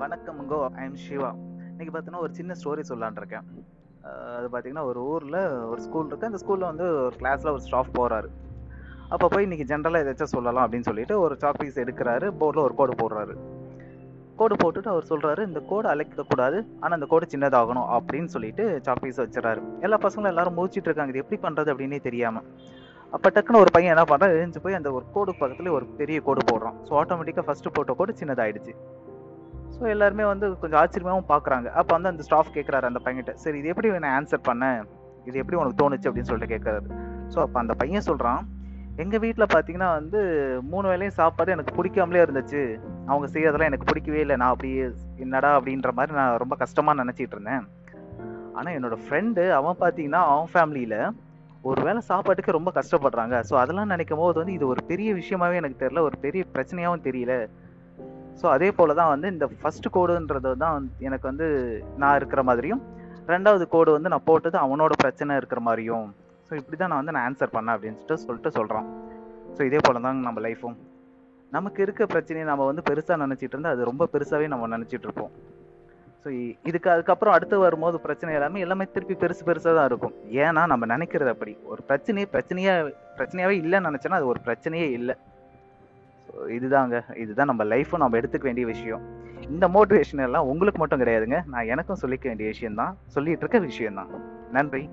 வணக்கம்ங்கோ I'm M Siva இன்னைக்கு பார்த்தீங்கன்னா ஒரு சின்ன ஸ்டோரி சொல்லலான் இருக்கேன். அது பார்த்தீங்கன்னா ஒரு ஊரில் ஒரு ஸ்கூல் இருக்குது அந்த ஸ்கூலில் வந்து ஒரு கிளாஸில் ஒரு ஸ்டாஃப் போகிறாரு அப்போ போய் இன்றைக்கி ஜென்ரலாக ஏதாச்சும் சொல்லலாம் அப்படின்னு சொல்லிட்டு ஒரு சாக் பீஸ் எடுக்கிறாரு போர்டில் ஒரு கோடு போடுறாரு. கோடு போட்டுட்டு அவர் சொல்கிறாரு இந்த கோடு அழைக்கக்கூடாது. ஆனால் அந்த கோடு சின்னதாகணும். அப்படின்னு சொல்லிட்டு சாக் பீஸ் வச்சிடறாரு எல்லா பசங்களும் எல்லாரும் மூச்சிட்டு இருக்காங்க. இது எப்படி பண்ணுறது அப்படின்னே தெரியாமல் அப்போ டக்குன்னு ஒரு பையன் என்ன பண்ணுறான் எழுந்து போய் அந்த ஒரு கோடு பக்கத்துல ஒரு பெரிய கோடு போடுறான். ஸோ ஆட்டோமேட்டிக்காக ஃபஸ்ட்டு போட்ட கோடு சின்னதாயிடுச்சு. ஸோ எல்லாருமே வந்து கொஞ்சம் ஆச்சரியமாகவும் பார்க்குறாங்க அப்போ வந்து அந்த ஸ்டாஃப் கேட்குறாரு அந்த பையன்கிட்ட. சரி இது எப்படி நான் ஆன்சர் பண்ணேன்? இது எப்படி உனக்கு தோணுச்சு? அப்படின்னு சொல்லிட்டு கேட்குறாரு ஸோ அப்போ அந்த பையன் சொல்கிறான் எங்கள் வீட்டில் பார்த்தீங்கன்னா வந்து மூணு வேளையும் சாப்பாடு எனக்கு பிடிக்காமலே இருந்துச்சு. அவங்க செய்யறதெல்லாம் எனக்கு பிடிக்கவே இல்லை. நான் அப்படியே என்னடா அப்படின்ற மாதிரி நான் ரொம்ப கஷ்டமாக நினச்சிட்டு இருந்தேன். ஆனால் என்னோடய ஃப்ரெண்டு அவன் பார்த்தீங்கன்னா அவன் ஃபேமிலியில் ஒரு வேளை சாப்பாட்டுக்கு ரொம்ப கஷ்டப்படுறாங்க. ஸோ அதெல்லாம் நினைக்கும் போது வந்து இது ஒரு பெரிய விஷயமாவே எனக்கு தெரியல. ஒரு பெரிய பிரச்சனையாகவும் தெரியல. ஸோ அதே போல தான் வந்து இந்த ஃபர்ஸ்ட் கோடுன்றது தான் வந்து எனக்கு வந்து நான் இருக்கிற மாதிரியும் ரெண்டாவது கோடு வந்து நான் போட்டது அவனோட பிரச்சனை இருக்கிற மாதிரியும். ஸோ இப்படி தான் நான் வந்து நான் ஆன்சர் பண்ணேன் அப்படின்னு சொல்லிட்டு சொல்லிட்டு சொல்கிறான் ஸோ இதே போல தான் நம்ம லைஃப்பும் நமக்கு இருக்க பிரச்சனையை நம்ம வந்து பெருசாக நினச்சிட்டு இருந்தால் அது ரொம்ப பெருசாகவே நம்ம நினச்சிட்டு இருப்போம். ஸோ இதுக்கு அதுக்கப்புறம் அடுத்து வரும்போது பிரச்சனை எல்லாமே எல்லாமே திருப்பி பெருசு பெருசாக தான் இருக்கும். ஏன்னா நம்ம நினைக்கிறது அப்படி. ஒரு பிரச்சனையே பிரச்சனையாக பிரச்சனையாகவே இல்லைன்னு நினச்சோன்னா அது ஒரு பிரச்சனையே இல்லை. இதுதாங்க. இதுதான் நம்ம லைஃப்பும் நம்ம எடுத்துக்க வேண்டிய விஷயம். இந்த மோட்டிவேஷன் எல்லாம் உங்களுக்கு மட்டும் கிடையாதுங்க. நான் எனக்கும் சொல்லிக்க வேண்டிய விஷயம் தான் சொல்லிட்டு இருக்க விஷயம் தான் நன்றி.